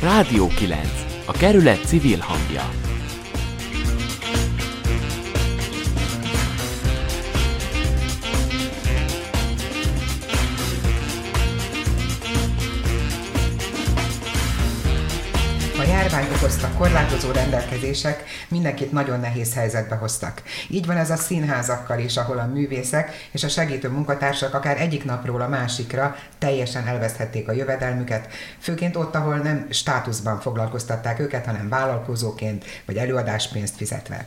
Rádió 9. A kerület civil hangja. A járvány okozta korlátozó rendelkezések mindenkit nagyon nehéz helyzetbe hoztak. Így van ez a színházakkal is, ahol a művészek és a segítő munkatársak akár egyik napról a másikra teljesen elveszthették a jövedelmüket, főként ott, ahol nem státuszban foglalkoztatták őket, hanem vállalkozóként vagy előadáspénzt fizetve.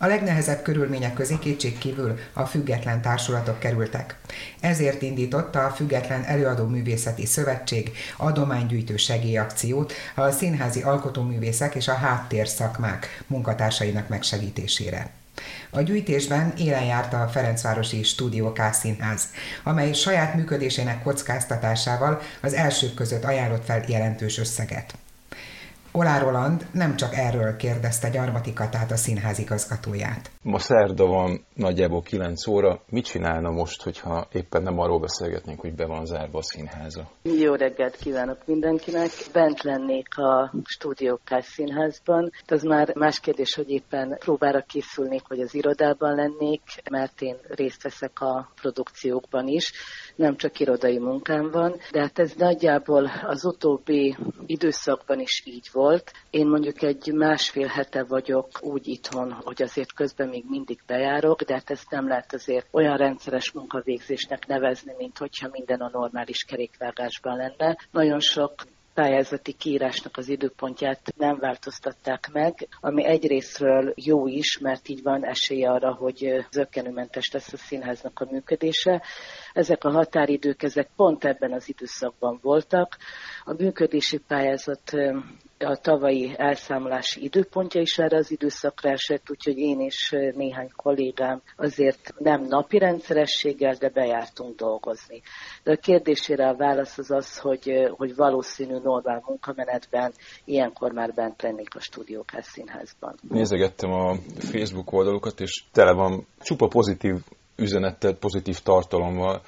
A legnehezebb körülmények közé kétség kívül a független társulatok kerültek. Ezért indította a Független Előadó Művészeti Szövetség adománygyűjtő segélyakciót a színházi alkotóművészek és a háttérszakmák munkatársainak megsegítésére. A gyűjtésben élen járt a Ferencvárosi Stúdió K Színház, amely saját működésének kockáztatásával az elsők között ajánlott fel jelentős összeget. Olá Roland nem csak erről kérdezte Gyarmati Katát, a színház igazgatóját. Ma szerda van, nagyjából 9 óra. Mit csinálna most, hogyha éppen nem arról beszélgetnénk, hogy be van zárva a színháza? Jó reggelt kívánok mindenkinek. Bent lennék a stúdiókás színházban. Az már más kérdés, hogy éppen próbára készülnék, vagy az irodában lennék, mert én részt veszek a produkciókban is. Nem csak irodai munkám van, de hát ez nagyjából az utóbbi időszakban is így volt. Én mondjuk egy másfél hete vagyok úgy itthon, hogy azért közben még mindig bejárok, de hát ezt nem lehet azért olyan rendszeres munkavégzésnek nevezni, mint hogyha minden a normális kerékvágásban lenne. Nagyon sok pályázati kiírásnak az időpontját nem változtatták meg, ami egyrésztről jó is, mert így van esély arra, hogy zöggenőmentes lesz a színháznak a működése. Ezek a határidők, ezek pont ebben az időszakban voltak. A működési pályázat a tavalyi elszámolási időpontja is erre az időszakra esett, úgyhogy én és néhány kollégám azért nem napi rendszerességgel, de bejártunk dolgozni. De a kérdésére a válasz az az, hogy, hogy valószínű normál munkamenetben ilyenkor már bent lennék a stúdiókás színházban. Nézegettem a Facebook oldalukat, és tele van csupa pozitív üzenettel, pozitív tartalommal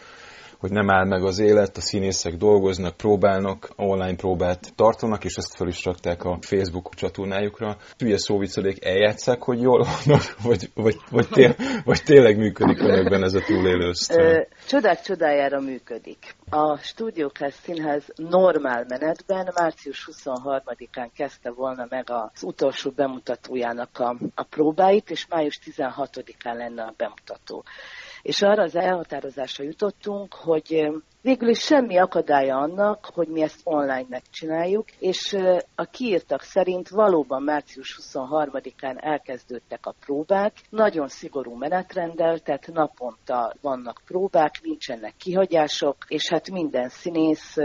hogy nem áll meg az élet, a színészek dolgoznak, próbálnak, online próbát tartanak, és ezt fel is rakták a Facebook csatornájukra. Hülye szóviccelék eljátszák, hogy jól vannak, vagy, vagy, vagy, té- vagy tényleg működik önökben ez a túlélő ösztön? Csodák csodájára működik. A Stúdiókás Színház normál menetben március 23-án kezdte volna meg az utolsó bemutatójának a, a próbáit, és május 16-án lenne a bemutató és arra az elhatározásra jutottunk, hogy végül is semmi akadálya annak, hogy mi ezt online megcsináljuk, és a kiírtak szerint valóban március 23-án elkezdődtek a próbák, nagyon szigorú menetrenddel, tehát naponta vannak próbák, nincsenek kihagyások, és hát minden színész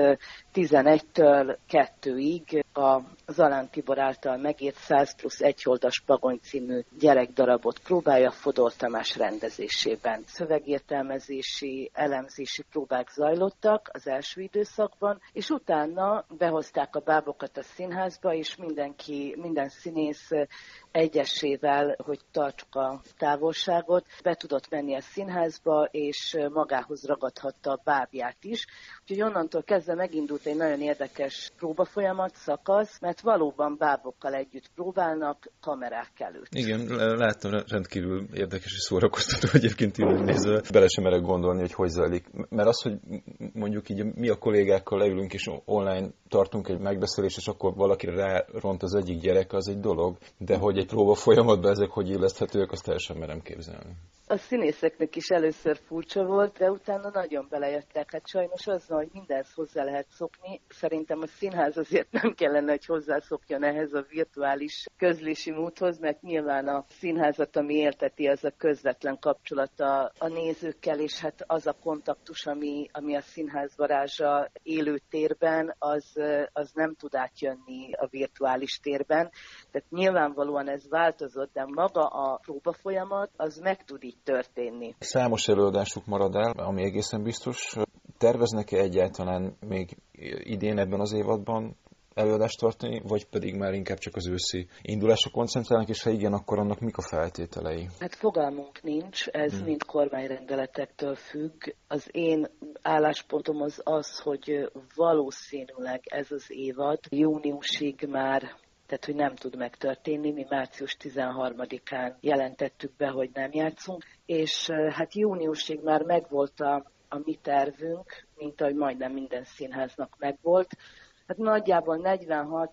11-től 2-ig a Zalán Tibor által megírt 100 plusz egy oldas Pagony című gyerekdarabot próbálja Fodor Tamás rendezésében. Szövegértelmezési, elemzési próbák zajlottak az első időszakban, és utána behozták a bábokat a színházba, és mindenki, minden színész egyesével, hogy tartsuk a távolságot, be tudott menni a színházba, és magához ragadhatta a bábját is. Úgyhogy onnantól kezdve megindult egy nagyon érdekes próbafolyamat, szakasz, mert valóban bábokkal együtt próbálnak kamerák előtt. Igen, láttam rendkívül érdekes és szórakoztató egyébként így nézve. Bele sem merek gondolni, hogy hogy zajlik. Mert az, hogy mondjuk így mi a kollégákkal leülünk és online tartunk egy megbeszélést, és akkor valakire ront az egyik gyerek, az egy dolog. De hogy egy próba folyamatban ezek hogy illeszthetőek, azt teljesen merem képzelni. A színészeknek is először furcsa volt, de utána nagyon belejöttek. Hát sajnos az, hogy mindenhez hozzá lehet szokni. Szerintem a színház azért nem kellene, hogy hozzászokjon ehhez a virtuális közlési módhoz, mert nyilván a színházat, ami élteti, az a közvetlen kapcsolata a nézőkkel, és hát az a kontaktus, ami, ami a színház varázsa élő térben, az, az nem tud átjönni a virtuális térben. Tehát nyilvánvalóan ez változott, de maga a próba folyamat, az meg tud így történni. Számos előadásuk marad el, ami egészen biztos. Terveznek-e egyáltalán még idén ebben az évadban előadást tartani, vagy pedig már inkább csak az őszi indulásra koncentrálnak, és ha igen, akkor annak mik a feltételei? Hát fogalmunk nincs, ez hmm. mind kormányrendeletektől függ. Az én álláspontom az az, hogy valószínűleg ez az évad júniusig már tehát hogy nem tud megtörténni. Mi március 13-án jelentettük be, hogy nem játszunk, és hát júniusig már megvolt a, a mi tervünk, mint ahogy majdnem minden színháznak megvolt. Hát nagyjából 46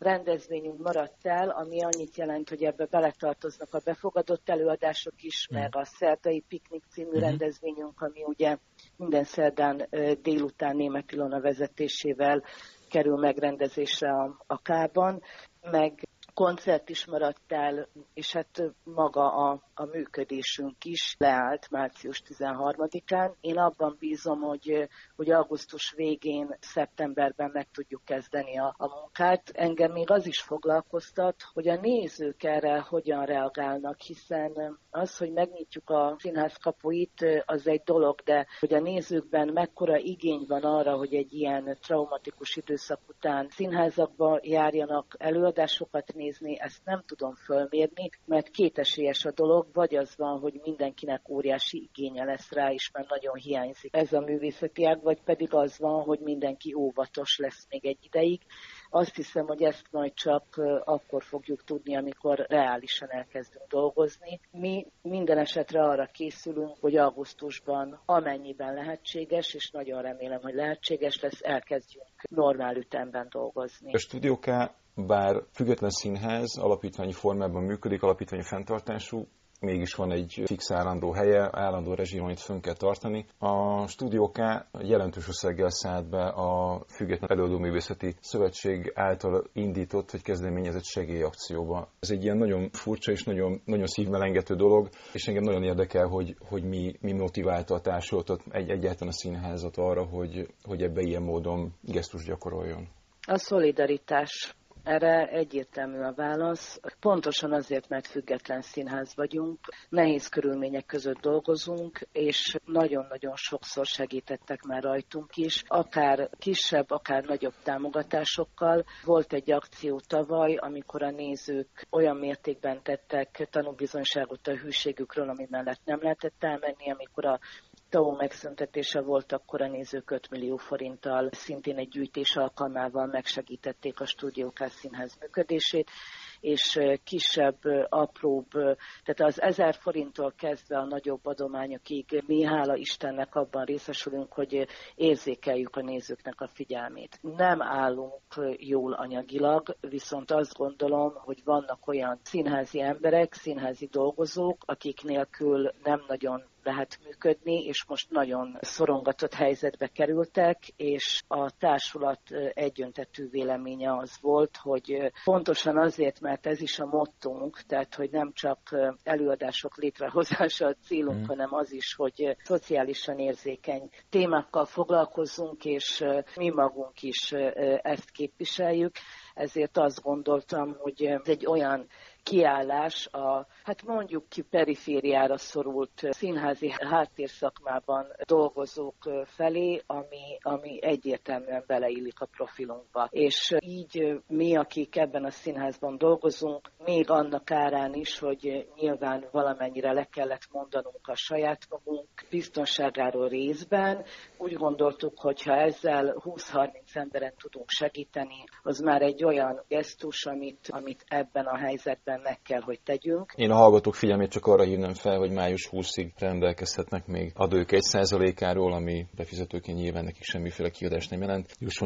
rendezvényünk maradt el, ami annyit jelent, hogy ebbe beletartoznak a befogadott előadások is, mm. meg a Szerdai Piknik című mm. rendezvényünk, ami ugye minden szerdán délután Német Ilona vezetésével kerül megrendezésre a, a Kában, meg koncert is maradt el, és hát maga a, a működésünk is leállt március 13-án. Én abban bízom, hogy, hogy augusztus végén, szeptemberben meg tudjuk kezdeni a, a munkát. Engem még az is foglalkoztat, hogy a nézők erre hogyan reagálnak, hiszen az, hogy megnyitjuk a színház kapuit, az egy dolog, de hogy a nézőkben mekkora igény van arra, hogy egy ilyen traumatikus időszak után színházakba járjanak előadásokat nézni, ezt nem tudom fölmérni, mert kétesélyes a dolog, vagy az van, hogy mindenkinek óriási igénye lesz rá is, mert nagyon hiányzik ez a művészeti ág, vagy pedig az van, hogy mindenki óvatos lesz még egy ideig. Azt hiszem, hogy ezt majd csak akkor fogjuk tudni, amikor reálisan elkezdünk dolgozni. Mi minden esetre arra készülünk, hogy augusztusban amennyiben lehetséges, és nagyon remélem, hogy lehetséges lesz, elkezdjünk normál ütemben dolgozni. A stúdióká bár független színház alapítványi formában működik, alapítványi fenntartású, mégis van egy fix állandó helye, állandó rezsim, amit fönn kell tartani. A Studio K jelentős összeggel szállt be a Független Előadóművészeti Szövetség által indított vagy kezdeményezett segélyakcióba. Ez egy ilyen nagyon furcsa és nagyon, nagyon szívmelengető dolog, és engem nagyon érdekel, hogy, hogy mi, mi motiválta a társulatot, egy, egyáltalán a színházat arra, hogy, hogy ebbe ilyen módon gesztus gyakoroljon. A szolidaritás erre egyértelmű a válasz. Pontosan azért, mert független színház vagyunk, nehéz körülmények között dolgozunk, és nagyon-nagyon sokszor segítettek már rajtunk is, akár kisebb, akár nagyobb támogatásokkal. Volt egy akció tavaly, amikor a nézők olyan mértékben tettek tanúbizonyságot a hűségükről, ami mellett nem lehetett elmenni, amikor a TAO megszüntetése volt, akkor a nézők 5 millió forinttal szintén egy gyűjtés alkalmával megsegítették a stúdiókás színház működését, és kisebb, apróbb, tehát az 1000 forinttól kezdve a nagyobb adományokig mi hála Istennek abban részesülünk, hogy érzékeljük a nézőknek a figyelmét. Nem állunk jól anyagilag, viszont azt gondolom, hogy vannak olyan színházi emberek, színházi dolgozók, akik nélkül nem nagyon lehet működni, és most nagyon szorongatott helyzetbe kerültek, és a társulat egyöntetű véleménye az volt, hogy pontosan azért, mert ez is a mottunk, tehát hogy nem csak előadások létrehozása a célunk, mm. hanem az is, hogy szociálisan érzékeny témákkal foglalkozzunk, és mi magunk is ezt képviseljük ezért azt gondoltam, hogy ez egy olyan kiállás a, hát mondjuk ki perifériára szorult színházi háttérszakmában dolgozók felé, ami, ami egyértelműen beleillik a profilunkba. És így mi, akik ebben a színházban dolgozunk, még annak árán is, hogy nyilván valamennyire le kellett mondanunk a saját magunk biztonságáról részben, úgy gondoltuk, hogy ha ezzel 20-30 emberen tudunk segíteni, az már egy olyan gesztus, amit, amit ebben a helyzetben meg kell, hogy tegyünk. Én a hallgatók figyelmét csak arra hívnám fel, hogy május 20-ig rendelkezhetnek még adók 1%-áról, ami befizetőként nyilván nekik semmiféle kiadást nem jelent. Jusson